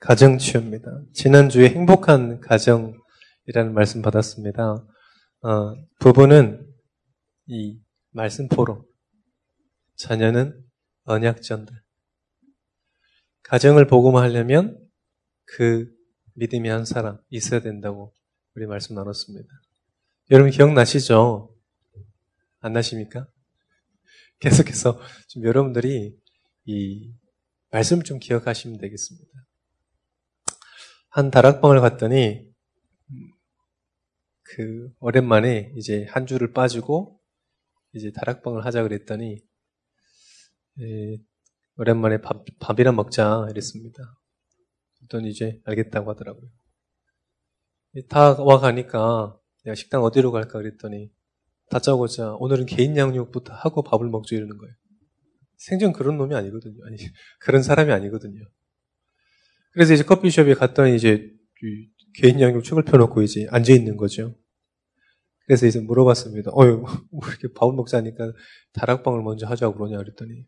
가정치유입니다. 지난주에 행복한 가정이라는 말씀 받았습니다. 어, 부부는 이 말씀 포럼, 자녀는 언약 전달. 가정을 복음하려면 그 믿음이 한 사람 있어야 된다고 우리 말씀 나눴습니다. 여러분 기억나시죠? 안 나십니까? 계속해서 좀 여러분들이 이 말씀 좀 기억하시면 되겠습니다. 한 다락방을 갔더니 그 오랜만에 이제 한 주를 빠지고 이제 다락방을 하자 그랬더니 에, 오랜만에 밥, 밥이나 먹자 이랬습니다. 그랬더니 이제 알겠다고 하더라고요. 다 와 가니까 내가 식당 어디로 갈까 그랬더니 다짜고짜 오늘은 개인 양육부터 하고 밥을 먹죠 이러는 거예요. 생전 그런 놈이 아니거든요. 아니 그런 사람이 아니거든요. 그래서 이제 커피숍에 갔더니 이제 개인 양육 책을 펴놓고 이제 앉아 있는 거죠. 그래서 이제 물어봤습니다. 어유, 뭐 이렇게 밥을 먹자니까 다락방을 먼저 하자고 그러냐 그랬더니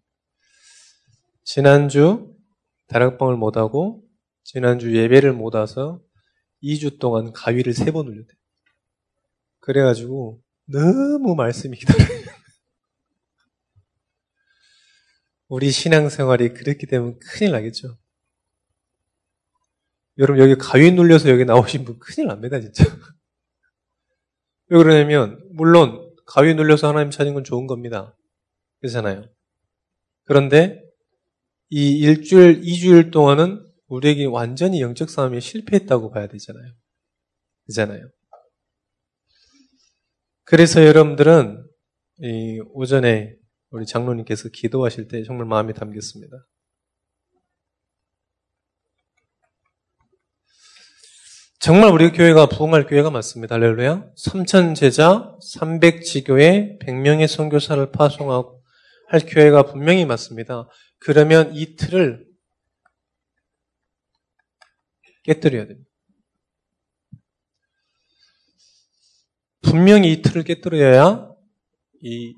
지난주 다락방을 못 하고 지난주 예배를 못 와서 2주 동안 가위를 세번 올렸대. 그래가지고 너무 말씀이 기다려요. 우리 신앙생활이 그렇게 되면 큰일 나겠죠. 여러분 여기 가위 눌려서 여기 나오신 분 큰일 납니다 진짜. 왜 그러냐면 물론 가위 눌려서 하나님 찾은 건 좋은 겁니다. 그렇잖아요. 그런데 이 일주일, 이주일 동안은 우리에게 완전히 영적 싸움에 실패했다고 봐야 되잖아요. 그잖아요. 그래서 여러분들은 이 오전에 우리 장로님께서 기도하실 때 정말 마음이 담겼습니다. 정말 우리 교회가 부흥할 교회가 맞습니다. 할렐루야. 3천 제자, 300 지교에 100명의 선교사를 파송하고 할 교회가 분명히 맞습니다. 그러면 이 틀을 깨뜨려야 됩니다. 분명히 이 틀을 깨뜨려야 이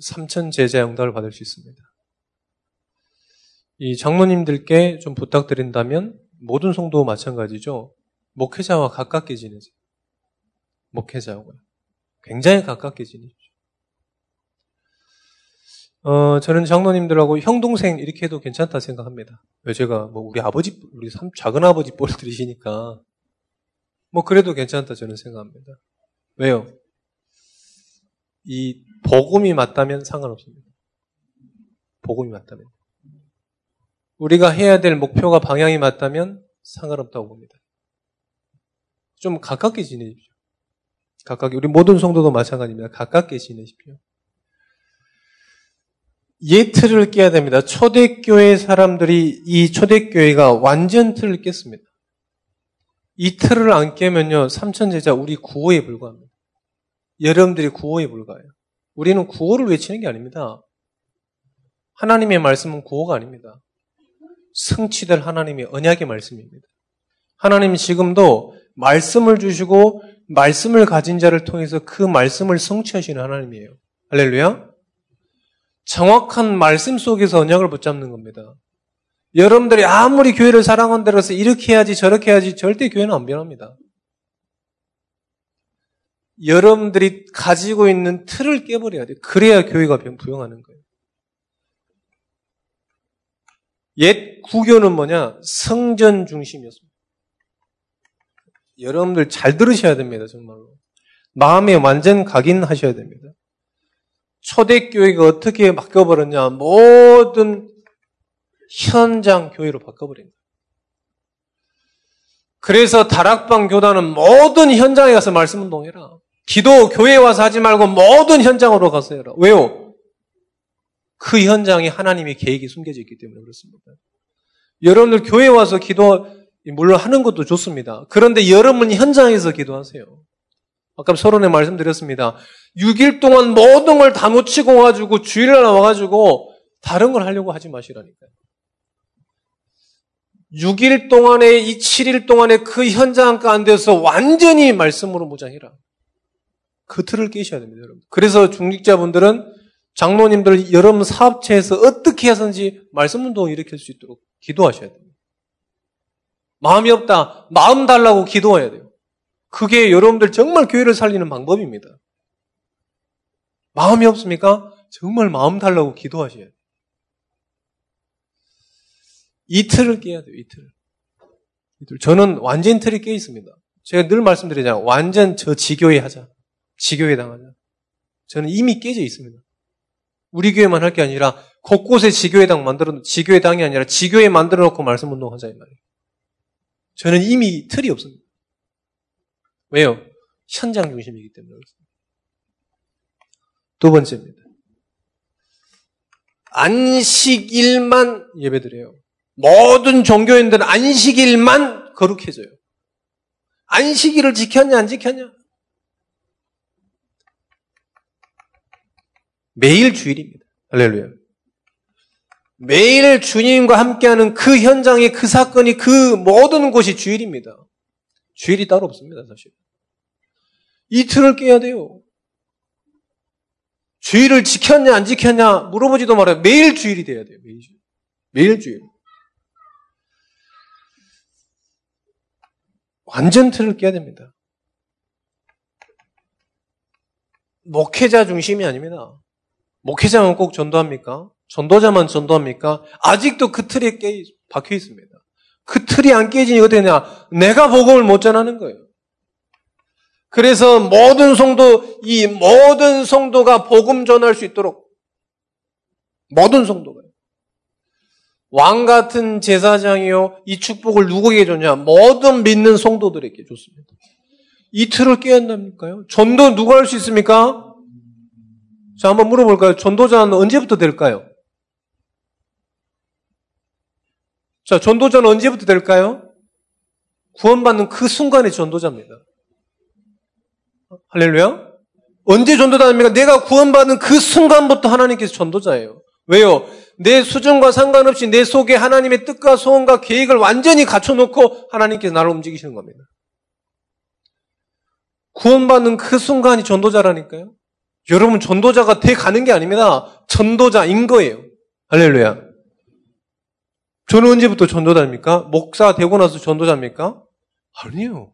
3천 제자 영달을 받을 수 있습니다. 이 장로님들께 좀 부탁드린다면 모든 성도 마찬가지죠. 목회자와 가깝게 지내세요. 목회자하고요. 굉장히 가깝게 지내십시오. 어, 저는 장로님들하고 형, 동생 이렇게 해도 괜찮다 생각합니다. 왜 제가 뭐 우리 아버지, 우리 삼, 작은 아버지 뻘을 들이시니까 뭐 그래도 괜찮다 저는 생각합니다. 왜요? 이 복음이 맞다면 상관없습니다. 복음이 맞다면. 우리가 해야 될 목표가 방향이 맞다면 상관없다고 봅니다. 좀 가깝게 지내십시오. 가깝게. 우리 모든 성도도 마찬가지입니다. 가깝게 지내십시오. 예틀을 깨야 됩니다. 초대교회 사람들이 이 초대교회가 완전 틀을 깼습니다. 이 틀을 안 깨면요, 삼천제자 우리 구호에 불과합니다. 여러분들이 구호에 불과해요. 우리는 구호를 외치는 게 아닙니다. 하나님의 말씀은 구호가 아닙니다. 성취될 하나님의 언약의 말씀입니다. 하나님 지금도 말씀을 주시고 말씀을 가진 자를 통해서 그 말씀을 성취하시는 하나님이에요. 할렐루야. 정확한 말씀 속에서 언약을 붙잡는 겁니다. 여러분들이 아무리 교회를 사랑한다고 해서 이렇게 해야지 저렇게 해야지 절대 교회는 안 변합니다. 여러분들이 가지고 있는 틀을 깨버려야 돼요. 그래야 교회가 부영하는 거예요. 옛 구교는 뭐냐? 성전 중심이었습니다. 여러분들 잘 들으셔야 됩니다, 정말로. 마음에 완전 각인하셔야 됩니다. 초대교회가 어떻게 바뀌어버렸냐? 모든 현장 교회로 바꿔버린 거예요. 그래서 다락방 교단은 모든 현장에 가서 말씀 운동해라. 기도 교회에 와서 하지 말고 모든 현장으로 가서 해라. 왜요? 그 현장에 하나님의 계획이 숨겨져 있기 때문에 그렇습니다. 여러분들 교회에 와서 기도 물론 하는 것도 좋습니다. 그런데 여러분 현장에서 기도하세요. 아까 서론에 말씀드렸습니다. 6일 동안 모든 걸 다 놓치고 와가지고 주일날 나와가지고 다른 걸 하려고 하지 마시라니까요. 6일 동안에 이 7일 동안에 그 현장 가운데서 완전히 말씀으로 무장해라. 그 틀을 깨셔야 됩니다, 여러분. 그래서 중직자분들은 장로님들 여러분 사업체에서 어떻게 해서든지 말씀 운동을 일으킬 수 있도록 기도하셔야 됩니다. 마음이 없다. 마음 달라고 기도해야 돼요. 그게 여러분들 정말 교회를 살리는 방법입니다. 마음이 없습니까? 정말 마음 달라고 기도하셔야 돼요. 이틀을 깨야 돼요, 이틀. 이틀. 저는 완전 틀이 깨 있습니다. 제가 늘 말씀드리잖아요. 완전 저 지교회 하자. 지교회 당하자. 저는 이미 깨져 있습니다. 우리 교회만 할 게 아니라 곳곳에 지교회당 만들어 지교회당이 아니라 지교회 만들어 놓고 말씀 운동하자 이 말이에요. 저는 이미 틀이 없습니다. 왜요? 현장 중심이기 때문에 그렇습니다. 두 번째입니다. 안식일만 예배드려요. 모든 종교인들은 안식일만 거룩해져요. 안식일을 지켰냐 안 지켰냐? 매일 주일입니다. 할렐루야. 매일 주님과 함께하는 그 현장의 그 사건이 그 모든 곳이 주일입니다. 주일이 따로 없습니다, 사실. 이틀을 깨야 돼요. 주일을 지켰냐, 안 지켰냐 물어보지도 말아요. 매일 주일이 돼야 돼요, 매일 주일. 매일 주일. 완전 틀을 깨야 됩니다. 목회자 중심이 아닙니다. 목회자만 꼭 전도합니까? 전도자만 전도합니까? 아직도 그 틀에 깨 박혀 있습니다. 그 틀이 안 깨지니 어떻게 되냐? 내가 복음을 못 전하는 거예요. 그래서 모든 성도, 이 모든 성도가 복음 전할 수 있도록 모든 성도가 왕 같은 제사장이요 이 축복을 누구에게 줬냐? 모든 믿는 성도들에게 줬습니다. 이 틀을 깨야 한답니까요? 전도 누가 할 수 있습니까? 자, 한번 물어볼까요? 전도자는 언제부터 될까요? 자, 전도자는 언제부터 될까요? 구원받는 그 순간에 전도자입니다. 할렐루야? 언제 전도자입니까? 내가 구원받는 그 순간부터 하나님께서 전도자예요. 왜요? 내 수준과 상관없이 내 속에 하나님의 뜻과 소원과 계획을 완전히 갖춰놓고 하나님께서 나를 움직이시는 겁니다. 구원받는 그 순간이 전도자라니까요. 여러분 전도자가 돼 가는 게 아닙니다. 전도자인 거예요. 할렐루야. 저는 언제부터 전도자입니까? 목사 되고 나서 전도자입니까? 아니요.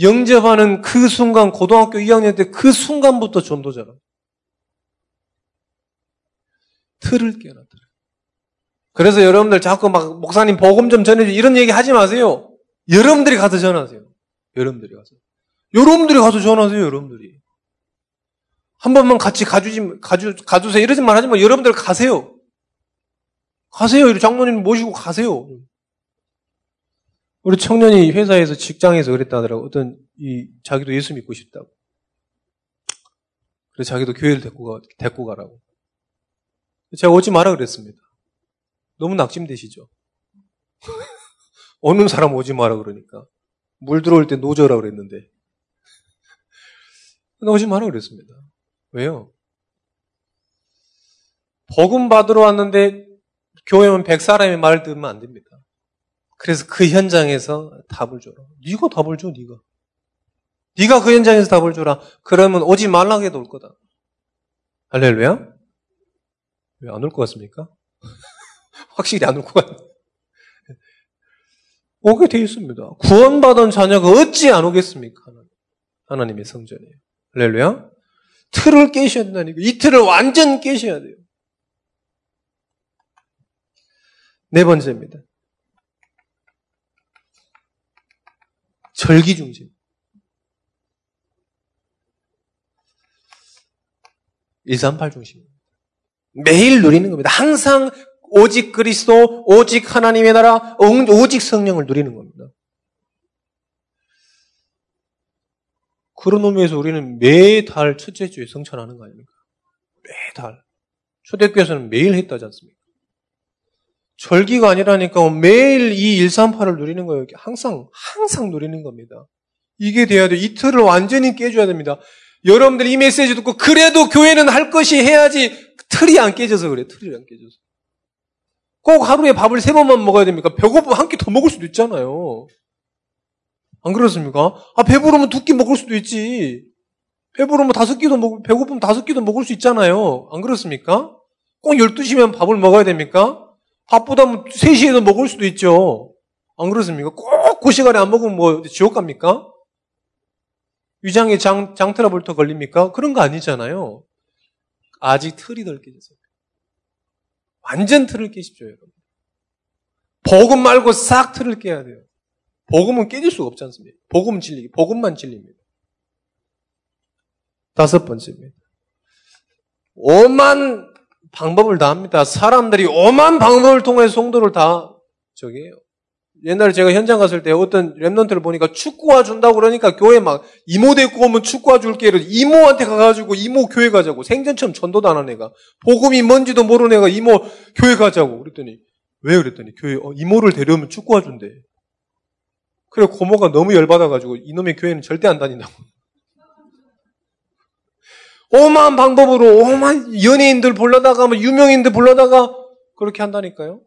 영접하는 그 순간, 고등학교 2학년 때 그 순간부터 전도자라. 틀을 깨어나더라. 그래서 여러분들 자꾸 막 목사님 복음 좀 전해줘 이런 얘기 하지 마세요. 여러분들이 가서 전하세요. 여러분들이 가서. 여러분들이 가서 전하세요, 여러분들이. 한 번만 같이 가주지, 가주, 가주세요. 이러지 말하지 마. 여러분들 가세요. 가세요. 장모님 모시고 가세요. 우리 청년이 회사에서 직장에서 그랬다 하더라고. 어떤, 이, 자기도 예수 믿고 싶다고. 그래서 자기도 교회를 데리고, 가, 데리고 가라고. 제가 오지 마라 그랬습니다. 너무 낙심되시죠? 오는 사람 오지 마라 그러니까. 물 들어올 때 노져라 그랬는데. 오지 마라 그랬습니다. 왜요? 복음 받으러 왔는데 교회 오면 백 사람의 말을 들으면 안 됩니다. 그래서 그 현장에서 답을 줘라. 네가 답을 줘, 네가. 네가 그 현장에서 답을 줘라. 그러면 오지 말라고 해도 올 거다. 할렐루야? 왜 안 올 것 같습니까? 확실히 안 올 것 같아요. 오게 되어 있습니다. 구원받은 자녀가 어찌 안 오겠습니까? 하나님의 성전이에요. 할렐루야. 틀을 깨셔야 된다니까. 이 틀을 완전 깨셔야 돼요. 네 번째입니다. 절기 중심. 138 중심. 매일 누리는 겁니다. 항상 오직 그리스도, 오직 하나님의 나라, 오직 성령을 누리는 겁니다. 그런 의미에서 우리는 매달 첫째 주에 성찬하는 거 아닙니까? 매달. 초대교회에서는 매일 했다지 않습니까? 절기가 아니라니까 매일 이 138을 누리는 거예요. 항상, 항상 누리는 겁니다. 이게 돼야 돼. 이틀을 완전히 깨줘야 됩니다. 여러분들 이 메시지 듣고 그래도 교회는 할 것이 해야지 틀이 안 깨져서 그래. 틀이 안 깨져서. 꼭 하루에 밥을 세 번만 먹어야 됩니까? 배고프면 한 끼 더 먹을 수도 있잖아요. 안 그렇습니까? 아, 배부르면 두 끼 먹을 수도 있지. 배부르면 다섯 끼도 먹, 배고프면 다섯 끼도 먹을 수 있잖아요. 안 그렇습니까? 꼭 12시면 밥을 먹어야 됩니까? 바쁘다면 3시에도 먹을 수도 있죠. 안 그렇습니까? 꼭 그 시간에 안 먹으면 뭐 지옥 갑니까? 위장에 장, 장 트러블도 걸립니까? 그런 거 아니잖아요. 아직 틀이 덜 깨졌어요. 완전 틀을 깨십시오, 여러분. 복음 말고 싹 틀을 깨야 돼요. 복음은 깨질 수가 없지 않습니까? 복음 진리, 복음만 진리입니다. 다섯 번째입니다. 오만 방법을 다 합니다. 사람들이 오만 방법을 통해 성도를 다 저기에요. 옛날에 제가 현장 갔을 때 어떤 랩런트를 보니까 축구화 준다고 그러니까 교회 막 이모 데리고 오면 축구화 줄게 이러 이모한테 가가지고 이모 교회 가자고 생전 처음 전도도 안 한 애가 복음이 뭔지도 모르는 애가 이모 교회 가자고 그랬더니 왜 그랬더니 교회 어, 이모를 데려오면 축구화 준대. 그래 고모가 너무 열받아가지고 이놈의 교회는 절대 안 다닌다고. 오만 방법으로 오만 연예인들 불러다가 뭐 유명인들 불러다가 그렇게 한다니까요.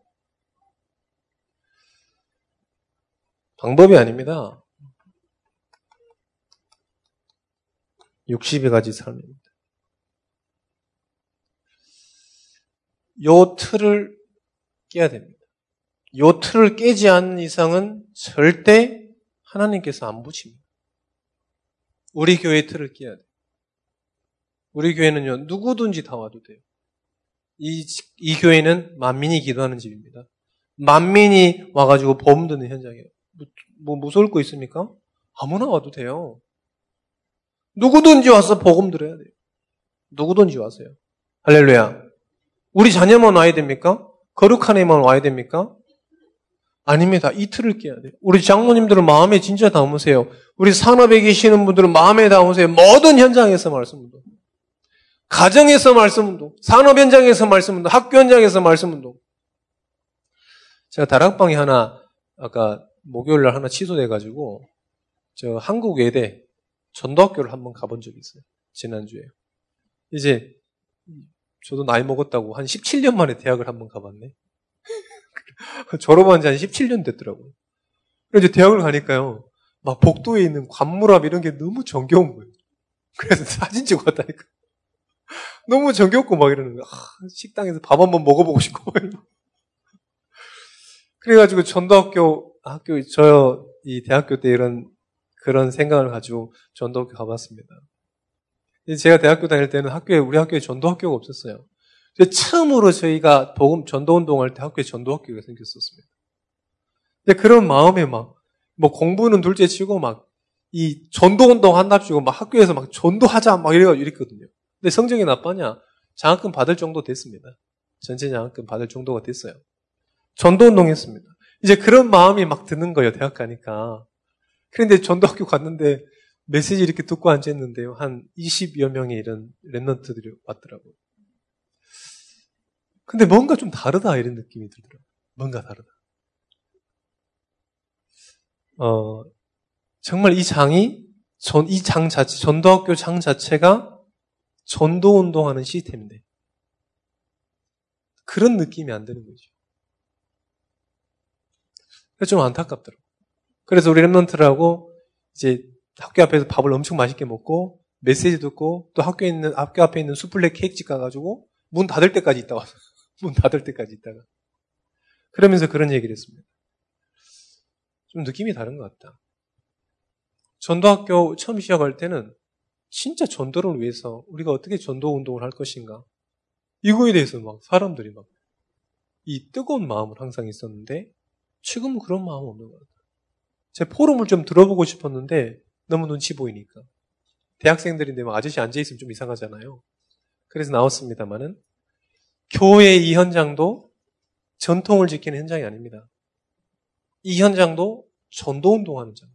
방법이 아닙니다. 60여 가지 삶입니다. 요 틀을 깨야 됩니다. 요 틀을 깨지 않는 이상은 절대 하나님께서 안 붙입니다. 우리 교회 틀을 깨야 돼요. 우리 교회는요, 누구든지 다 와도 돼요. 이, 이 교회는 만민이 기도하는 집입니다. 만민이 와가지고 보험 드는 현장이에요. 뭐, 뭐 무서울 거 있습니까? 아무나 와도 돼요. 누구든지 와서 복음 들어야 돼요. 누구든지 와서요. 할렐루야. 우리 자녀만 와야 됩니까? 거룩한 애만 와야 됩니까? 아닙니다. 이틀을 깨야 돼요. 우리 장모님들은 마음에 진짜 담으세요. 우리 산업에 계시는 분들은 마음에 담으세요. 모든 현장에서 말씀운동. 가정에서 말씀 운동. 산업 현장에서 말씀 운동. 학교 현장에서 말씀 운동. 제가 다락방이 하나 아까 목요일 날 하나 취소돼 가지고 저 한국 외대 전도학교를 한번 가본 적이 있어요. 지난주에. 이제 저도 나이 먹었다고 한 17년 만에 대학을 한번 가봤네. 졸업한 지 한 17년 됐더라고요. 그래서 이제 대학을 가니까요. 막 복도에 있는 관물함 이런 게 너무 정겨운 거예요. 그래서 사진 찍어 왔다니까. 너무 정겹고 막 이러는 거야. 아, 식당에서 밥 한번 먹어보고 싶고. 그래가지고 전도학교 학교 저 이 대학교 때 이런 그런 생각을 가지고 전도학교 가봤습니다. 제가 대학교 다닐 때는 학교에 우리 학교에 전도학교가 없었어요. 처음으로 저희가 복음 전도 운동할 때 학교에 전도 학교가 생겼었습니다. 근데 그런 마음에 막 뭐 공부는 둘째 치고 막 이 전도 운동 한답시고 막 학교에서 막 전도하자 막 이래가 이랬거든요. 근데 성적이 나빠냐? 장학금 받을 정도 됐습니다. 전체 장학금 받을 정도가 됐어요. 전도 운동 했습니다. 이제 그런 마음이 막 드는 거예요, 대학 가니까. 그런데 전도학교 갔는데 메시지 이렇게 듣고 앉았는데요. 한 20여 명의 이런 랩런트들이 왔더라고요. 근데 뭔가 좀 다르다 이런 느낌이 들더라고요. 뭔가 다르다. 어, 정말 이 장이 전, 이 장 자체, 전도학교 장 자체가 전도 운동하는 시스템인데 그런 느낌이 안 드는 거죠. 그래서 좀 안타깝더라고. 그래서 우리 랩런트라고 이제 학교 앞에서 밥을 엄청 맛있게 먹고 메시지 듣고 또 학교에 있는 학교 앞에 있는 수플레 케이크집 가가지고 문 닫을 때까지 있다 와서 문 닫을 때까지 있다가 그러면서 그런 얘기를 했습니다. 좀 느낌이 다른 것 같다. 전도학교 처음 시작할 때는 진짜 전도를 위해서 우리가 어떻게 전도 운동을 할 것인가 이거에 대해서 막 사람들이 막 이 뜨거운 마음을 항상 있었는데 지금은 그런 마음 없는 것 같아요. 제 포럼을 좀 들어보고 싶었는데 너무 눈치 보이니까. 대학생들인데 막 아저씨 앉아있으면 좀 이상하잖아요. 그래서 나왔습니다만은 교회 이 현장도 전통을 지키는 현장이 아닙니다. 이 현장도 전도운동 하는 장.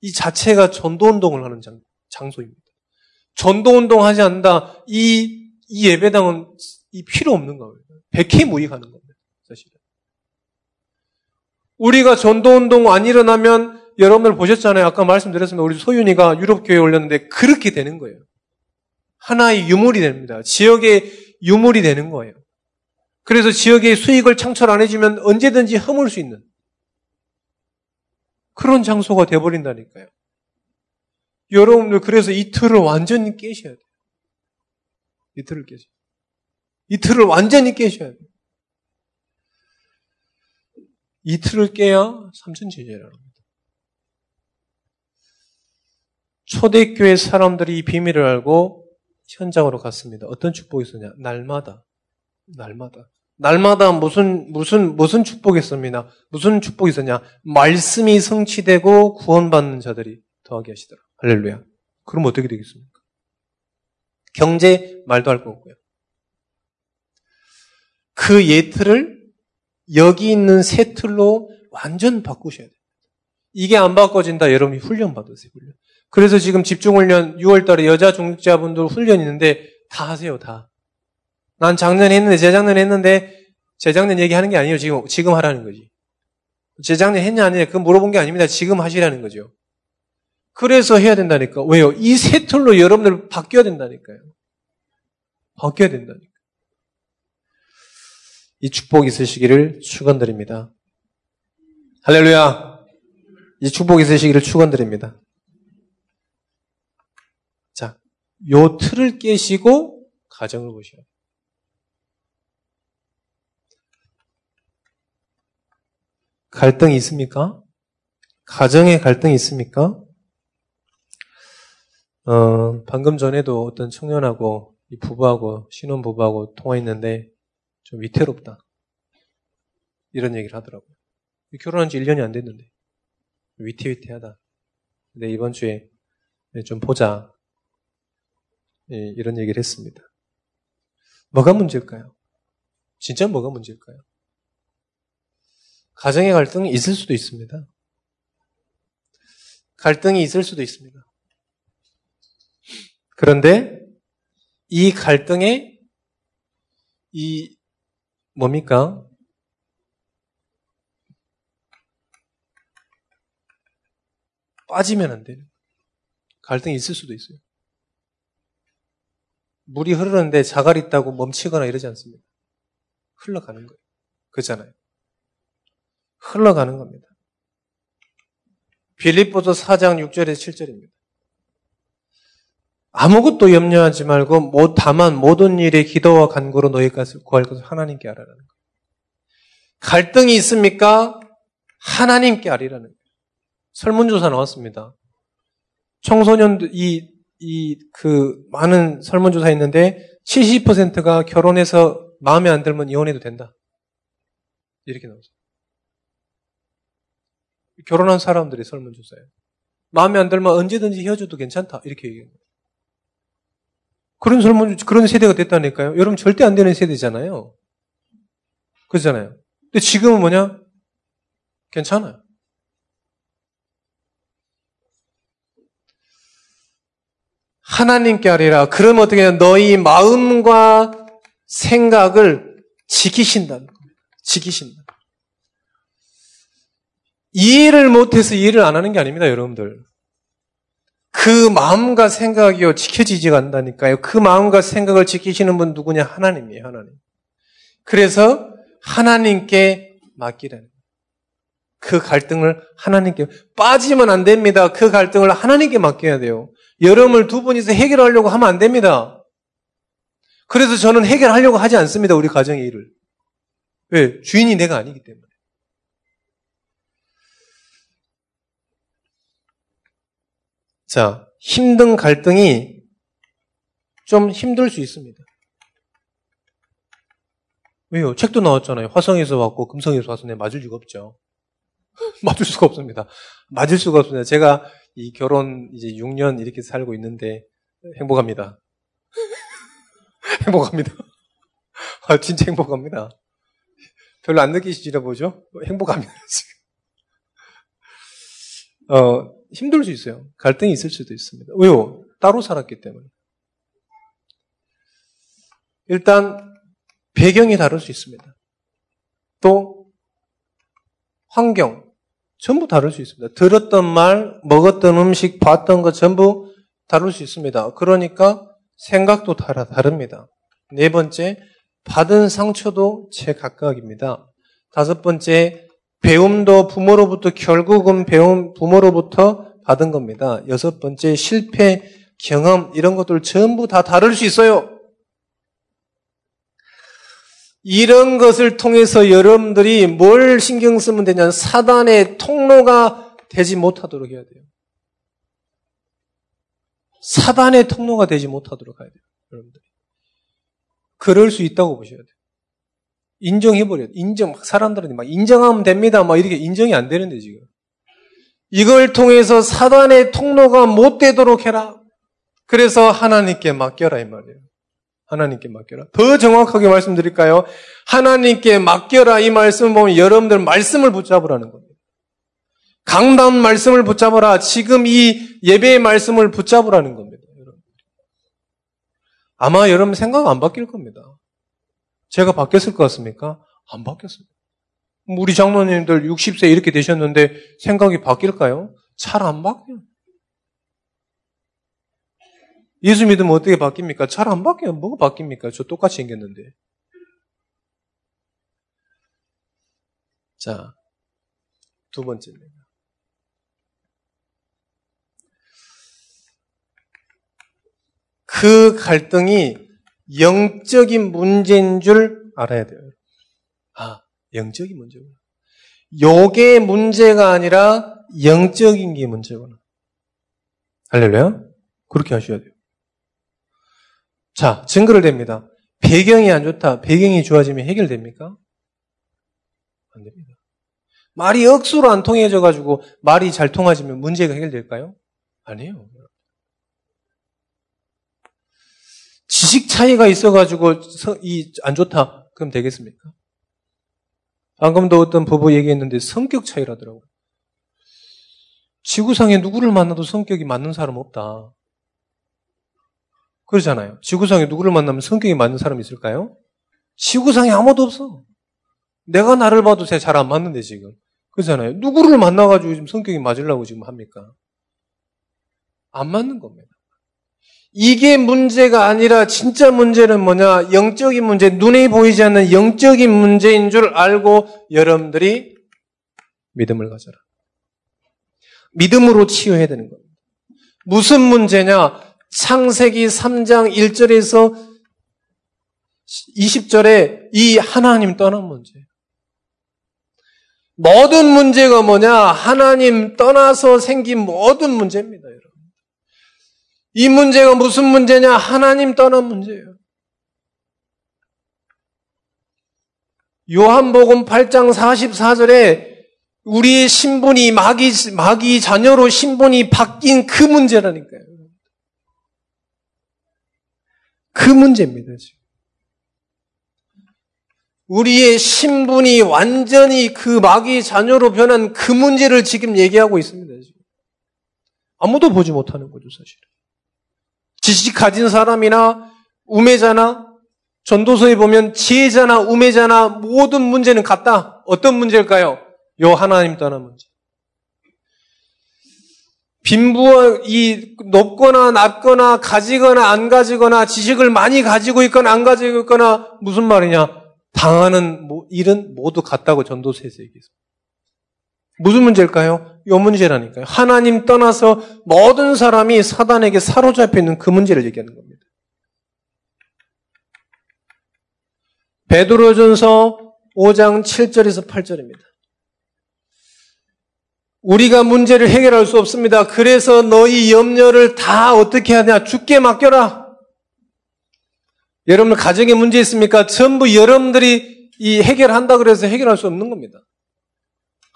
이 자체가 전도운동을 하는 장, 장소입니다. 전도운동 하지 않는다. 이, 이 예배당은 이 필요 없는 겁니다. 백해 무익하는 겁니다. 사실은. 우리가 전도운동 안 일어나면 여러분들 보셨잖아요. 아까 말씀드렸습니다. 우리 소윤이가 유럽교회에 올렸는데 그렇게 되는 거예요. 하나의 유물이 됩니다. 지역의 유물이 되는 거예요. 그래서 지역의 수익을 창출 안 해주면 언제든지 허물 수 있는 그런 장소가 돼버린다니까요. 여러분들 그래서 이 틀을 완전히 깨셔야 돼요. 이 틀을 깨셔야 돼요. 이 틀을 완전히 깨셔야 돼요. 이 틀을 깨야 삼천제자라는 겁니다. 초대교회 사람들이 이 비밀을 알고 현장으로 갔습니다. 어떤 축복이 있었냐? 날마다. 날마다. 날마다 무슨, 무슨, 무슨 축복이 있습니다. 무슨 축복이 있었냐? 말씀이 성취되고 구원받는 자들이 더하게 하시더라. 할렐루야. 그럼 어떻게 되겠습니까? 경제 말도 할 거 없고요. 그 예틀을 여기 있는 새 틀로 완전 바꾸셔야 돼요. 이게 안 바꿔진다. 여러분이 훈련 받으세요. 훈련. 그래서 지금 집중훈련 6월 달에 여자 중직자분들 훈련 있는데 다 하세요. 다. 난 작년에 했는데 재작년에 했는데 재작년 얘기하는 게 아니에요. 지금 지금 하라는 거지. 재작년 했냐 아니냐 그건 물어본 게 아닙니다. 지금 하시라는 거죠. 그래서 해야 된다니까. 왜요? 이새 틀로 여러분들 바뀌어야 된다니까요. 바뀌어야 된다니까. 이 축복 있으시기를 축원드립니다. 할렐루야. 이 축복 있으시기를 축원드립니다. 자, 요 틀을 깨시고 가정을 보셔야 돼요. 갈등이 있습니까? 가정에 갈등이 있습니까? 어, 방금 전에도 어떤 청년하고 이 부부하고 신혼 부부하고 통화했는데 좀 위태롭다. 이런 얘기를 하더라고요. 결혼한 지 1년이 안 됐는데 위태위태하다. 근데 이번 주에 좀 보자. 예, 이런 얘기를 했습니다. 뭐가 문제일까요? 진짜 뭐가 문제일까요? 가정의 갈등이 있을 수도 있습니다. 갈등이 있을 수도 있습니다. 그런데 이 갈등에 이 뭡니까? 빠지면 안 돼요. 갈등이 있을 수도 있어요. 물이 흐르는데 자갈 있다고 멈추거나 이러지 않습니다. 흘러가는 거예요. 그잖아요. 흘러가는 겁니다. 빌립보서 4장 6절에서 7절입니다. 아무것도 염려하지 말고 다만 모든 일에 기도와 간구로 너희 것을 구할 것을 하나님께 알아라는 거예요. 갈등이 있습니까? 하나님께 알리라는 거예요. 설문조사 나왔습니다. 청소년들 이이 그 많은 설문조사 있는데 70%가 결혼해서 마음에 안 들면 이혼해도 된다. 이렇게 나왔어요. 결혼한 사람들이 설문조사예요. 마음에 안 들면 언제든지 헤어져도 괜찮다. 이렇게 얘기해요. 그런 설문, 그런 세대가 됐다니까요. 여러분 절대 안 되는 세대잖아요. 그렇잖아요. 근데 지금은 뭐냐? 괜찮아요. 하나님께 하리라. 그러면 어떻게 해요? 너희 마음과 생각을 지키신다는 겁니다. 지키신다. 이해를 못해서 이해를 안 하는 게 아닙니다, 여러분들. 그 마음과 생각이요, 지켜지지가 않다니까요. 그 마음과 생각을 지키시는 분 누구냐? 하나님이에요, 하나님. 그래서 하나님께 맡기라는 그 갈등을 하나님께 빠지면 안 됩니다. 그 갈등을 하나님께 맡겨야 돼요. 여러분을 두 분이서 해결하려고 하면 안 됩니다. 그래서 저는 해결하려고 하지 않습니다. 우리 가정의 일을. 왜? 주인이 내가 아니기 때문에. 자, 힘든 갈등이 좀 힘들 수 있습니다. 왜요? 책도 나왔잖아요. 화성에서 왔고 금성에서 왔으니 맞을 리가 없죠. 맞을 수가 없습니다. 맞을 수가 없습니다. 제가 이 결혼 이제 6년 이렇게 살고 있는데 행복합니다. 행복합니다. 아, 진짜 행복합니다. 별로 안 느끼시지라 보죠? 행복합니다, 지금. 어, 힘들 수 있어요. 갈등이 있을 수도 있습니다. 왜요? 따로 살았기 때문에. 일단 배경이 다를 수 있습니다. 또 환경 전부 다를 수 있습니다. 들었던 말, 먹었던 음식, 봤던 것 전부 다를 수 있습니다. 그러니까 생각도 다릅니다. 네 번째, 받은 상처도 제 각각입니다. 다섯 번째, 배움도 부모로부터 결국은 배움 부모로부터 받은 겁니다. 여섯 번째 실패 경험 이런 것들 전부 다 다를 수 있어요. 이런 것을 통해서 여러분들이 뭘 신경 쓰면 되냐 사단의 통로가 되지 못하도록 해야 돼요. 사단의 통로가 되지 못하도록 해야 돼요. 여러분들이. 그럴 수 있다고 보셔야 돼요. 인정해버려요. 인정, 사람들은 막 인정하면 됩니다. 막 이렇게 인정이 안 되는데 지금. 이걸 통해서 사단의 통로가 못 되도록 해라. 그래서 하나님께 맡겨라 이 말이에요. 하나님께 맡겨라. 더 정확하게 말씀드릴까요? 하나님께 맡겨라 이 말씀을 보면 여러분들 말씀을 붙잡으라는 겁니다. 강단 말씀을 붙잡아라. 지금 이 예배의 말씀을 붙잡으라는 겁니다. 여러분. 아마 여러분 생각 안 바뀔 겁니다. 제가 바뀌었을 것 같습니까? 안 바뀌었어요. 우리 장로님들 60세 이렇게 되셨는데 생각이 바뀔까요? 잘 안 바뀌어요. 예수 믿으면 어떻게 바뀝니까? 잘 안 바뀌어요. 뭐가 바뀝니까? 저 똑같이 생겼는데. 자, 두 번째입니다. 그 갈등이 영적인 문제인 줄 알아야 돼요. 아, 영적인 문제구나. 요게 문제가 아니라 영적인 게 문제구나. 할렐루야? 그렇게 하셔야 돼요. 자, 증거를 댑니다. 배경이 안 좋다. 배경이 좋아지면 해결됩니까? 안 됩니다. 말이 억수로 안 통해져 가지고 말이 잘 통하지면 문제가 해결될까요? 아니에요. 지식 차이가 있어 가지고 이 안 좋다. 그럼 되겠습니까? 방금도 어떤 부부 얘기했는데 성격 차이라더라고요. 지구상에 누구를 만나도 성격이 맞는 사람 없다. 그러잖아요. 지구상에 누구를 만나면 성격이 맞는 사람이 있을까요? 지구상에 아무도 없어. 내가 나를 봐도 잘안 맞는데 지금. 그러잖아요. 누구를 만나가지고 지금 성격이 맞으려고 지금 합니까? 안 맞는 겁니다. 이게 문제가 아니라 진짜 문제는 뭐냐? 영적인 문제, 눈에 보이지 않는 영적인 문제인 줄 알고 여러분들이 믿음을 가져라. 믿음으로 치유해야 되는 겁니다. 무슨 문제냐? 창세기 3장 1절에서 20절에 이 하나님 떠난 문제. 모든 문제가 뭐냐? 하나님 떠나서 생긴 모든 문제입니다. 이 문제가 무슨 문제냐? 하나님 떠난 문제예요. 요한복음 8장 44절에 우리의 신분이 마귀, 마귀 자녀로 신분이 바뀐 그 문제라니까요. 그 문제입니다, 지금. 우리의 신분이 완전히 그 마귀 자녀로 변한 그 문제를 지금 얘기하고 있습니다, 지금. 아무도 보지 못하는 거죠, 사실은. 지식 가진 사람이나 우매자나 전도서에 보면 지혜자나 우매자나 모든 문제는 같다. 어떤 문제일까요? 요 하나님 떠난 문제. 빈부와 이 높거나 낮거나 가지거나 안 가지거나 지식을 많이 가지고 있거나 안 가지고 있거나 무슨 말이냐? 당하는 일은 모두 같다고 전도서에서 얘기했습니다. 무슨 문제일까요? 이 문제라니까요. 하나님 떠나서 모든 사람이 사단에게 사로잡혀 있는 그 문제를 얘기하는 겁니다. 베드로전서 5장 7절에서 8절입니다. 우리가 문제를 해결할 수 없습니다. 그래서 너희 염려를 다 어떻게 하냐? 죽게 맡겨라. 여러분 가정에 문제 있습니까? 전부 여러분들이 이 해결한다 그래서 해결할 수 없는 겁니다.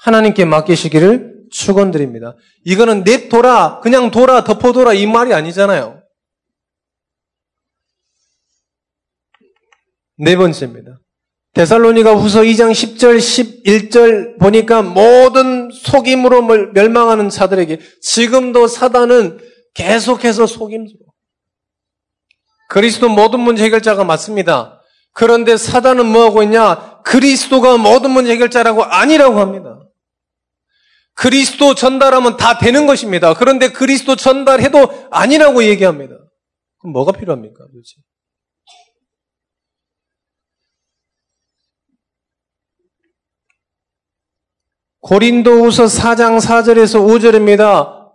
하나님께 맡기시기를 축원드립니다. 이거는 내 돌아 그냥 돌아 덮어둬라 이 말이 아니잖아요. 네 번째입니다. 데살로니가 후서 2장 10절, 11절 보니까 모든 속임으로 멸망하는 자들에게 지금도 사단은 계속해서 속임으로. 그리스도 모든 문제 해결자가 맞습니다. 그런데 사단은 뭐하고 있냐? 그리스도가 모든 문제 해결자라고 아니라고 합니다. 그리스도 전달하면 다 되는 것입니다. 그런데 그리스도 전달해도 아니라고 얘기합니다. 그럼 뭐가 필요합니까? 도대체? 고린도후서 4장 4절에서 5절입니다.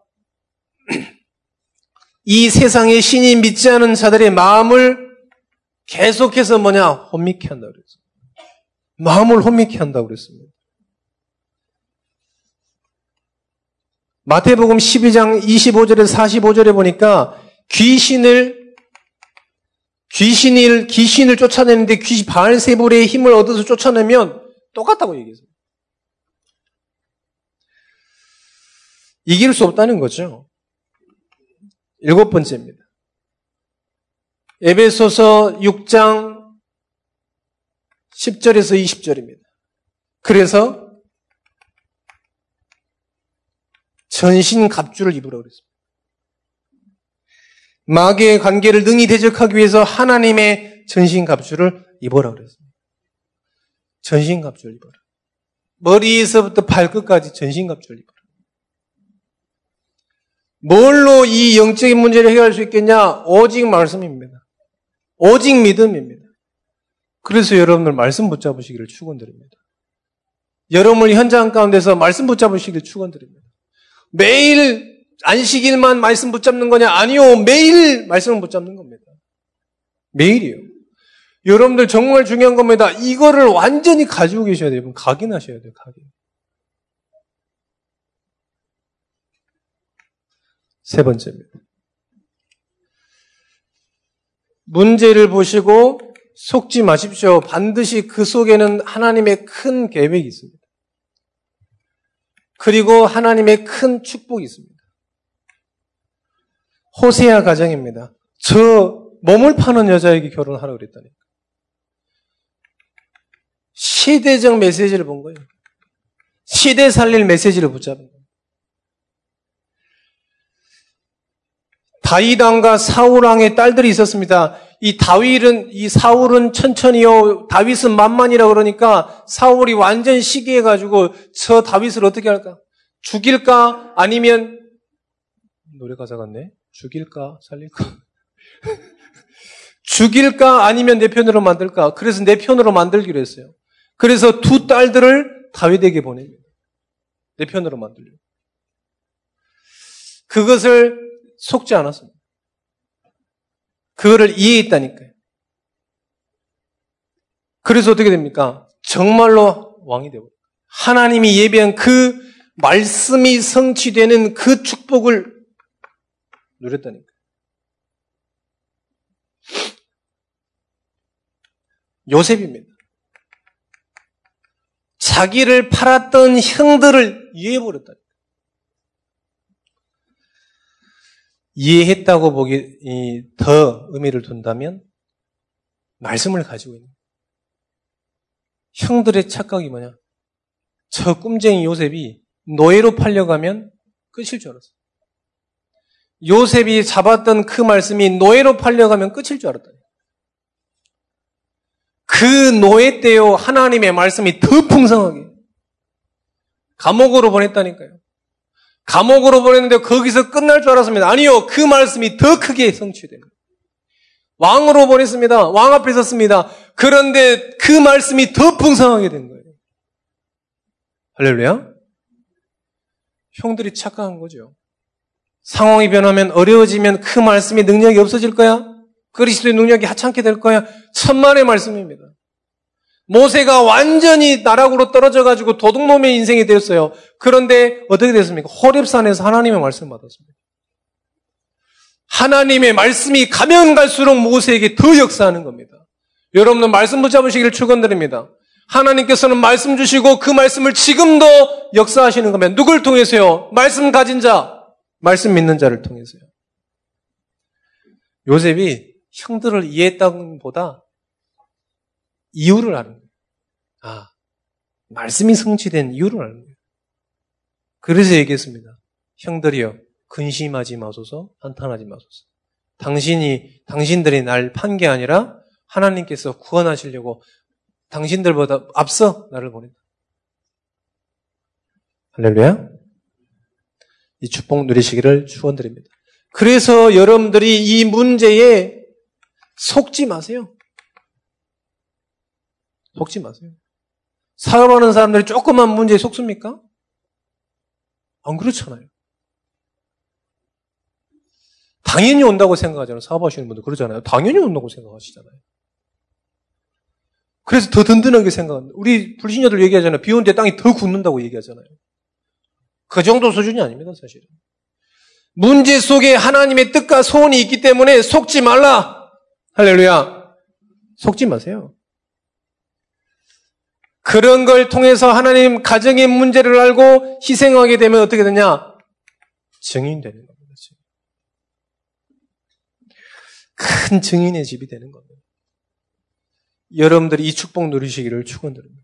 이 세상의 신이 믿지 않은 자들의 마음을 계속해서 뭐냐? 혼미케 한다 그랬어. 마음을 혼미케 한다고 그랬습니다. 마태복음 12장 25절에 45절에 보니까 귀신을 귀신을 귀신을 쫓아내는데 귀신 바알세불의 힘을 얻어서 쫓아내면 똑같다고 얘기했어요. 이길 수 없다는 거죠. 일곱 번째입니다. 에베소서 6장 10절에서 20절입니다. 그래서 전신 갑주를 입으라고 그랬습니다. 마귀의 관계를 능히 대적하기 위해서 하나님의 전신 갑주를 입어라 그랬습니다. 전신 갑주를 입어라. 머리에서부터 발끝까지 전신 갑주를 입어라. 뭘로 이 영적인 문제를 해결할 수 있겠냐? 오직 말씀입니다. 오직 믿음입니다. 그래서 여러분들 말씀 붙잡으시기를 축원드립니다. 여러분을 현장 가운데서 말씀 붙잡으시기를 축원드립니다. 매일 안식일만 말씀 붙잡는 거냐? 아니요. 매일 말씀을 붙잡는 겁니다. 매일이요. 여러분들 정말 중요한 겁니다. 이거를 완전히 가지고 계셔야 돼요. 각인하셔야 돼요. 각인. 세 번째입니다. 문제를 보시고 속지 마십시오. 반드시 그 속에는 하나님의 큰 계획이 있습니다. 그리고 하나님의 큰 축복이 있습니다. 호세아 가정입니다. 저 몸을 파는 여자에게 결혼하라고 그랬다니까. 시대적 메시지를 본 거예요. 시대 살릴 메시지를 붙잡은. 다윗왕과 사울왕의 딸들이 있었습니다. 이 다윗은 이 사울은 천천히요, 다윗은 만만이라 그러니까 사울이 완전 시기해 가지고 저 다윗을 어떻게 할까? 죽일까? 아니면 노래 가사 같네. 죽일까? 살릴까? 죽일까? 아니면 내 편으로 만들까? 그래서 내 편으로 만들기로 했어요. 그래서 두 딸들을 다윗에게 보냅니다. 내 편으로 만들려. 그것을 속지 않았습니다. 그거를 이해했다니까요. 그래서 어떻게 됩니까? 정말로 왕이 되고 하나님이 예비한 그 말씀이 성취되는 그 축복을 누렸다니까. 요셉입니다. 자기를 팔았던 형들을 이해해버렸다. 이해했다고 보기 더 의미를 둔다면 말씀을 가지고 있는 형들의 착각이 뭐냐? 저 꿈쟁이 요셉이 노예로 팔려가면 끝일 줄 알았어. 요셉이 잡았던 그 말씀이 노예로 팔려가면 끝일 줄 알았다. 그 노예 때요 하나님의 말씀이 더 풍성하게 감옥으로 보냈다니까요. 감옥으로 보냈는데 거기서 끝날 줄 알았습니다. 아니요. 그 말씀이 더 크게 성취됩니다. 왕으로 보냈습니다. 왕 앞에 섰습니다. 그런데 그 말씀이 더 풍성하게 된 거예요. 할렐루야. 형들이 착각한 거죠. 상황이 변하면 어려워지면 그 말씀의 능력이 없어질 거야? 그리스도의 능력이 하찮게 될 거야? 천만의 말씀입니다. 모세가 완전히 나락으로 떨어져 가지고 도둑놈의 인생이 되었어요. 그런데 어떻게 됐습니까? 호렙산에서 하나님의 말씀을 받았습니다. 하나님의 말씀이 가면 갈수록 모세에게 더 역사하는 겁니다. 여러분은 말씀 붙잡으시기를 축원드립니다. 하나님께서는 말씀 주시고 그 말씀을 지금도 역사하시는 겁니다. 누굴 통해서요? 말씀 가진 자, 말씀 믿는 자를 통해서요. 요셉이 형들을 이해했다는 보다 이유를 아는 거예요. 아, 말씀이 성취된 이유를 아는 거예요. 그래서 얘기했습니다. 형들이여, 근심하지 마소서, 한탄하지 마소서. 당신이, 당신들이 날 판 게 아니라 하나님께서 구원하시려고 당신들보다 앞서 나를 보낸다. 할렐루야. 이 축복 누리시기를 축원드립니다. 그래서 여러분들이 이 문제에 속지 마세요. 속지 마세요. 사업하는 사람들이 조그만 문제에 속습니까? 안 그렇잖아요. 당연히 온다고 생각하잖아요. 사업하시는 분들 그러잖아요. 당연히 온다고 생각하시잖아요. 그래서 더 든든하게 생각합니다. 우리 불신자들 얘기하잖아요. 비 오는데 땅이 더 굳는다고 얘기하잖아요. 그 정도 수준이 아닙니다, 사실은. 문제 속에 하나님의 뜻과 소원이 있기 때문에 속지 말라. 할렐루야. 속지 마세요. 그런 걸 통해서 하나님 가정의 문제를 알고 희생하게 되면 어떻게 되냐? 증인되는 겁니다. 큰 증인의 집이 되는 겁니다. 여러분들이 이 축복 누리시기를 축원드립니다.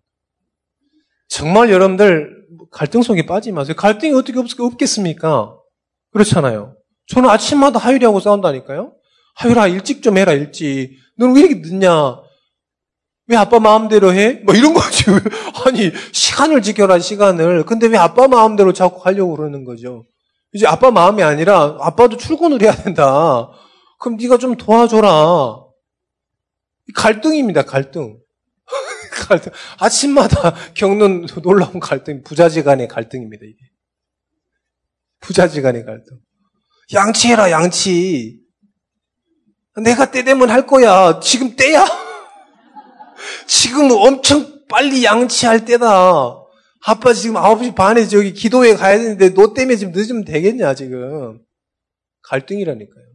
정말 여러분들 갈등 속에 빠지 마세요. 갈등이 어떻게 없, 겠습니까 그렇잖아요. 저는 아침마다 하율이하고 싸운다니까요. 하율아 일찍 좀 해라 일찍. 너는 왜 이렇게 늦냐? 왜 아빠 마음대로 해? 뭐 이런 거지. 아니 시간을 지켜라 시간을. 근데 왜 아빠 마음대로 자꾸 하려고 그러는 거죠? 이제 아빠 마음이 아니라 아빠도 출근을 해야 된다. 그럼 네가 좀 도와줘라. 갈등입니다, 갈등. 갈등. 아침마다 겪는 놀라운 갈등, 부자지 간의 갈등입니다, 이게. 부자지 간의 갈등. 양치해라, 양치. 내가 때 되면 할 거야. 지금 때야? 지금 엄청 빨리 양치할 때다. 아빠 지금 9시 반에 저기 기도회 가야 되는데 너 때문에 지금 늦으면 되겠냐, 지금. 갈등이라니까요.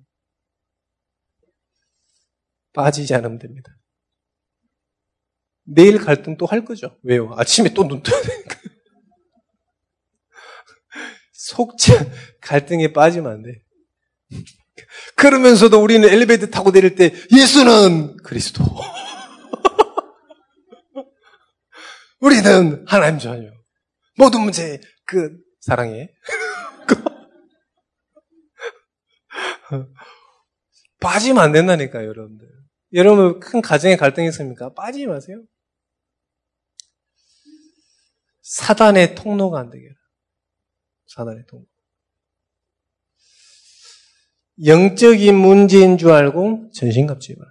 빠지지 않으면 됩니다. 내일 갈등 또 할 거죠. 왜요? 아침에 또 눈 떠야 되니까. 속지, 갈등에 빠지면 안 돼. 그러면서도 우리는 엘리베이터 타고 내릴 때 예수는 그리스도. 우리는 하나님 자녀. 모든 문제 그 사랑해. 빠지면 안 된다니까요, 여러분들. 여러분 큰 가정에 갈등이 있습니까? 빠지지 마세요. 사단의 통로가 안 되게. 사단의 통로. 영적인 문제인 줄 알고 전신 갑지 마.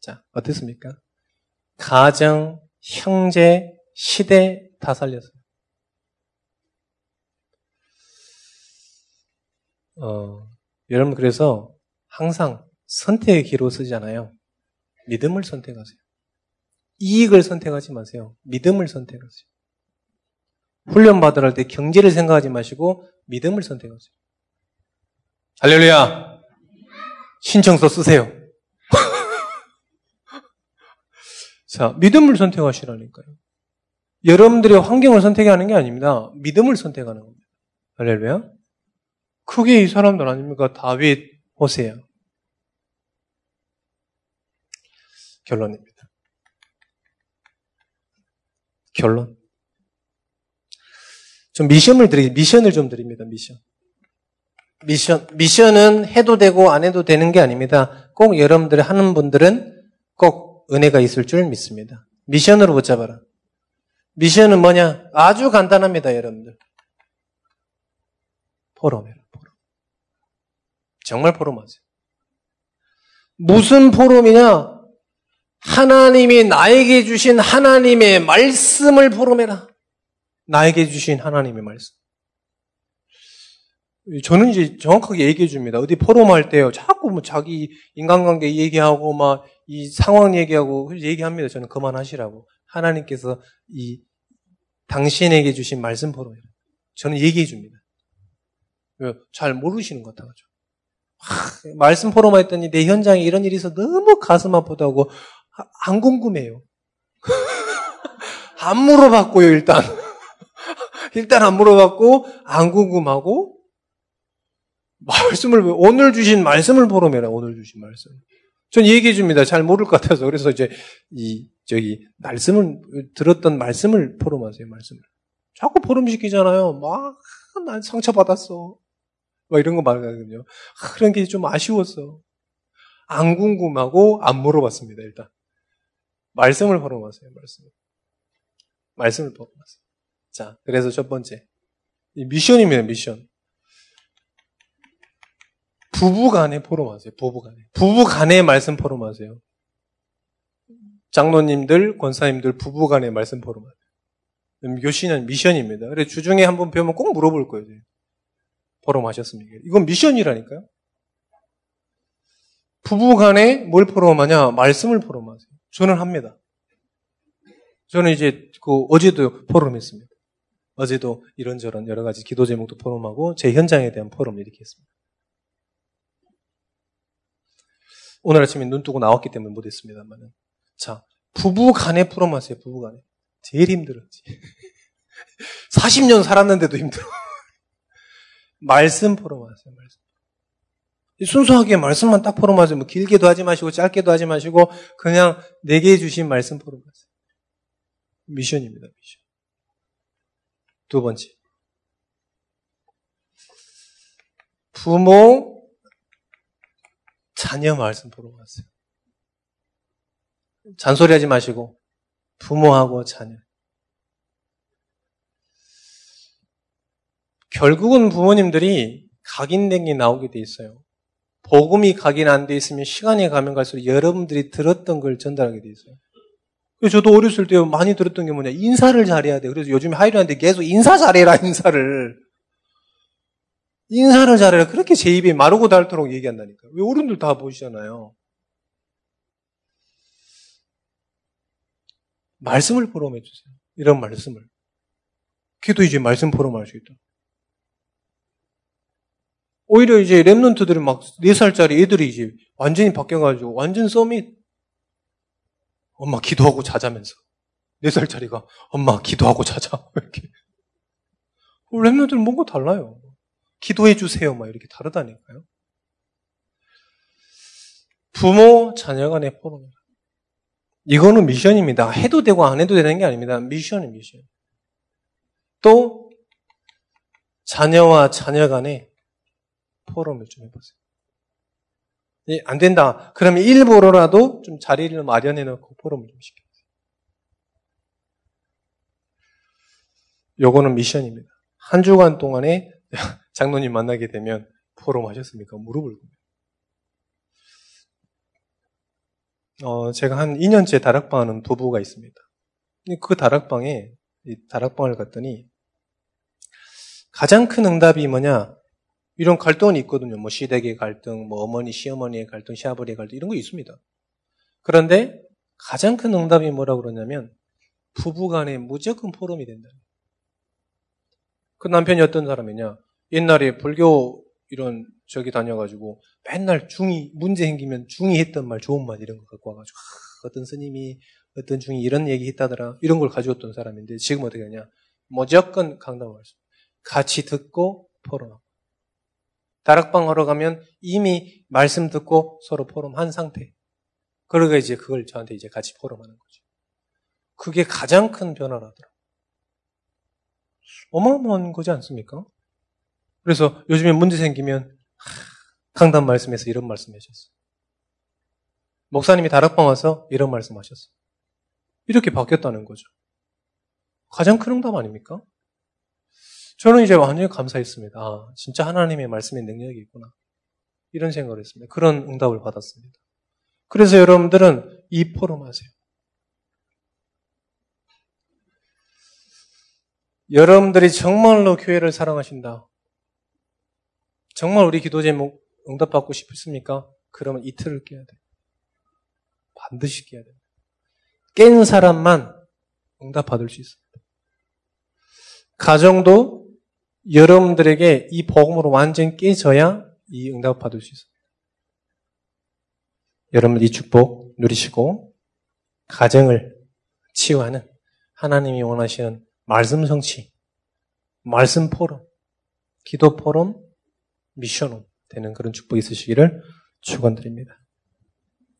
자, 어떻습니까? 가정, 형제, 시대 다 살렸어요. 어, 여러분 그래서 항상 선택의 기로 쓰잖아요. 믿음을 선택하세요. 이익을 선택하지 마세요. 믿음을 선택하세요. 훈련 받으러 할 때 경제를 생각하지 마시고 믿음을 선택하세요. 할렐루야! 신청서 쓰세요. 자, 믿음을 선택하시라니까요. 여러분들의 환경을 선택하는 게 아닙니다. 믿음을 선택하는 겁니다. 할렐루야. 크게 이 사람들 아닙니까? 다윗, 호세야. 결론입니다. 결론. 좀 미션을 드리, 미션을 좀 드립니다, 미션. 미션, 미션은 해도 되고 안 해도 되는 게 아닙니다. 꼭 여러분들이 하는 분들은 꼭 은혜가 있을 줄 믿습니다. 미션으로 붙잡아라. 미션은 뭐냐? 아주 간단합니다, 여러분들. 포럼해라, 포럼. 정말 포럼하세요. 무슨 포럼이냐? 하나님이 나에게 주신 하나님의 말씀을 포럼해라. 나에게 주신 하나님의 말씀. 저는 이제 정확하게 얘기해 줍니다. 어디 포럼 할 때요. 자꾸 뭐 자기 인간관계 얘기하고 막 이 상황 얘기하고 얘기합니다. 저는 그만하시라고. 하나님께서 이 당신에게 주신 말씀 포럼이라. 저는 얘기해 줍니다. 잘 모르시는 것 같아가지고. 하, 말씀 포럼 했더니 내 현장에 이런 일이 있어 너무 가슴 아프다고 안 궁금해요. 안 물어봤고요, 일단. 일단 안 물어봤고, 안 궁금하고, 말씀을, 오늘 주신 말씀을 보러매라, 오늘 주신 말씀. 전 얘기해 줍니다. 잘 모를 것 같아서. 그래서 이제, 이, 저기, 말씀을, 들었던 말씀을 포럼하세요, 말씀을. 자꾸 포럼시키잖아요. 막, 난 상처 받았어. 막 이런 거 말하거든요. 그런 게 좀 아쉬웠어. 안 궁금하고, 안 물어봤습니다, 일단. 말씀을 포럼하세요, 말씀을. 말씀을 포럼하세요. 자, 그래서 첫 번째. 미션입니다, 미션. 부부 간에 포럼하세요, 부부 간에. 부부 간에 말씀 포럼하세요. 장로님들, 권사님들 부부 간에 말씀 포럼하세요. 교시는 미션입니다. 그래 주중에 한번 배우면 꼭 물어볼 거예요. 포럼하셨습니까? 이건 미션이라니까요. 부부 간에 뭘 포럼하냐? 말씀을 포럼하세요. 저는 합니다. 저는 이제 그 어제도 포럼했습니다. 어제도 이런저런 여러 가지 기도 제목도 포럼하고 제 현장에 대한 포럼을 이렇게 했습니다. 오늘 아침에 눈 뜨고 나왔기 때문에 못했습니다만은. 자, 부부 간에 포럼하세요, 부부 간에. 제일 힘들었지. 40년 살았는데도 힘들어. 말씀 포럼하세요, 말씀. 순수하게 말씀만 딱 포럼하세요. 뭐 길게도 하지 마시고 짧게도 하지 마시고 그냥 내게 주신 말씀 포럼하세요. 미션입니다, 미션. 두 번째. 부모, 자녀 말씀 포럼하세요. 잔소리 하지 마시고 부모하고 자녀. 결국은 부모님들이 각인된 게 나오게 돼 있어요. 복음이 각인 안 돼 있으면 시간이 가면 갈수록 여러분들이 들었던 걸 전달하게 돼 있어요. 저도 어렸을 때 많이 들었던 게 뭐냐. 인사를 잘해야 돼. 그래서 요즘 하이리한테 계속 인사 잘해라, 인사를. 인사를 잘해라. 그렇게 제 입에 마르고 닳도록 얘기한다니까. 왜 어른들 다 보시잖아요. 말씀을 포럼해 주세요. 이런 말씀을. 기도 이제 말씀 포럼할 수 있다. 오히려 이제 랩런트들은 막 4살짜리 애들이 이제 완전히 바뀌어가지고 완전 서밋. 엄마 기도하고 자자면서. 4살짜리가 엄마 기도하고 자자. 이렇게. 랩런트는 뭔가 달라요. 기도해 주세요. 막 이렇게 다르다니까요. 부모, 자녀 간의 포럼. 이거는 미션입니다. 해도 되고 안 해도 되는 게 아닙니다. 미션이 미션. 또 자녀와 자녀 간의 포럼을 좀 해보세요. 예, 안 된다. 그러면 일부러라도 좀 자리를 마련해 놓고 포럼을 좀 시켜보세요. 요거는 미션입니다. 한 주간 동안에 장로님 만나게 되면 포럼 하셨습니까? 무릎을 꿇어요. 어, 제가 한 2년째 다락방 하는 도부가 있습니다. 그 다락방에, 다락방을 갔더니, 가장 큰 응답이 뭐냐? 이런 갈등은 있거든요. 뭐 시댁의 갈등, 뭐 어머니, 시어머니의 갈등, 시아버지의 갈등, 이런 거 있습니다. 그런데 가장 큰 응답이 뭐라고 그러냐면, 부부 간에 무조건 포럼이 된다. 그 남편이 어떤 사람이냐? 옛날에 불교 이런 저기 다녀가지고 맨날 중이 문제 생기면 중이 했던 말 좋은 말 이런 거 갖고 와가지고 아, 어떤 스님이 어떤 중이 이런 얘기 했다더라 이런 걸 가져왔던 사람인데 지금 어떻게 하냐? 무조건 강당을 할수 같이 듣고 포럼하고. 다락방 하러 가면 이미 말씀 듣고 서로 포럼한 상태. 그러가 이제 그걸 저한테 이제 같이 포럼하는 거죠 그게 가장 큰 변화라더라. 어마어마한 거지 않습니까? 그래서 요즘에 문제 생기면 강단 말씀에서 이런 말씀 하셨어요. 목사님이 다락방 와서 이런 말씀 하셨어요. 이렇게 바뀌었다는 거죠. 가장 큰 응답 아닙니까? 저는 이제 완전히 감사했습니다. 아, 진짜 하나님의 말씀의 능력이 있구나. 이런 생각을 했습니다. 그런 응답을 받았습니다. 그래서 여러분들은 이 포럼 하세요. 여러분들이 정말로 교회를 사랑하신다. 정말 우리 기도 제목 응답받고 싶습니까? 그러면 이틀을 깨야 돼. 반드시 깨야 돼. 깬 사람만 응답받을 수 있습니다. 가정도 여러분들에게 이 복음으로 완전 깨져야 이 응답 받을 수 있습니다. 여러분 이 축복 누리시고 가정을 치유하는 하나님이 원하시는 말씀 성취, 말씀 포럼, 기도 포럼, 미션홈 되는 그런 축복이 있으시기를 축원드립니다.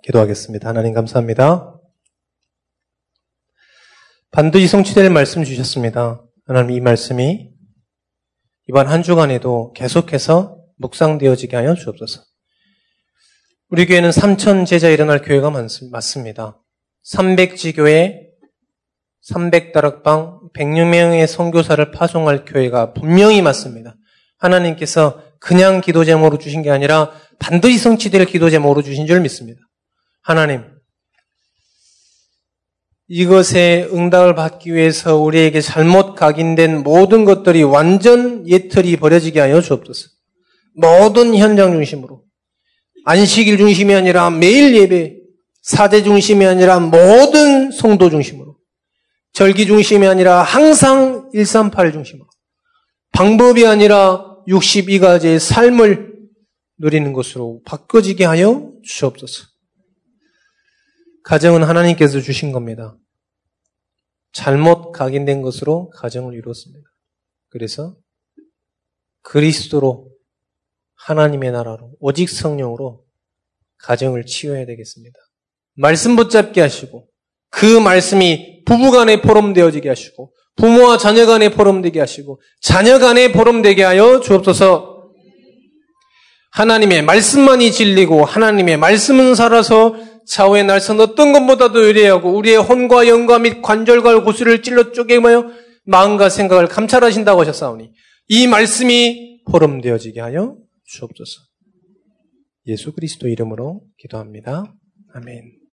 기도하겠습니다. 하나님 감사합니다. 반드시 성취될 말씀 주셨습니다. 하나님 이 말씀이 이번 한 주간에도 계속해서 묵상되어지게 하여 주옵소서. 우리 교회는 3천 제자 일어날 교회가 맞습니다. 300지교회, 300다락방, 100명의 선교사를 파송할 교회가 분명히 맞습니다. 하나님께서 그냥 기도 제목으로 주신 게 아니라 반드시 성취될 기도 제목으로 주신 줄 믿습니다. 하나님, 이것에 응답을 받기 위해서 우리에게 잘못 각인된 모든 것들이 완전 예틀이 버려지게 하여 주옵소서. 모든 현장 중심으로 안식일 중심이 아니라 매일 예배, 사대 중심이 아니라 모든 성도 중심으로, 절기 중심이 아니라 항상 138 중심으로, 방법이 아니라 62가지의 삶을 누리는 것으로 바꿔지게 하여 주옵소서. 가정은 하나님께서 주신 겁니다. 잘못 각인된 것으로 가정을 이루었습니다. 그래서 그리스도로 하나님의 나라로 오직 성령으로 가정을 치유해야 되겠습니다. 말씀 붙잡게 하시고 그 말씀이 부부간에 포럼되어지게 하시고 부모와 자녀간에 포럼되게 하시고 자녀간에 포럼되게 하여 주옵소서. 하나님의 말씀만이 진리고 하나님의 말씀은 살아서 사후의 날선 어떤 것보다도 유리하고 우리의 혼과 영과 및 관절과 고수를 찔러 쪼개며 마음과 생각을 감찰하신다고 하셨사오니 이 말씀이 포럼되어지게 하여 주옵소서. 예수 그리스도 이름으로 기도합니다. 아멘.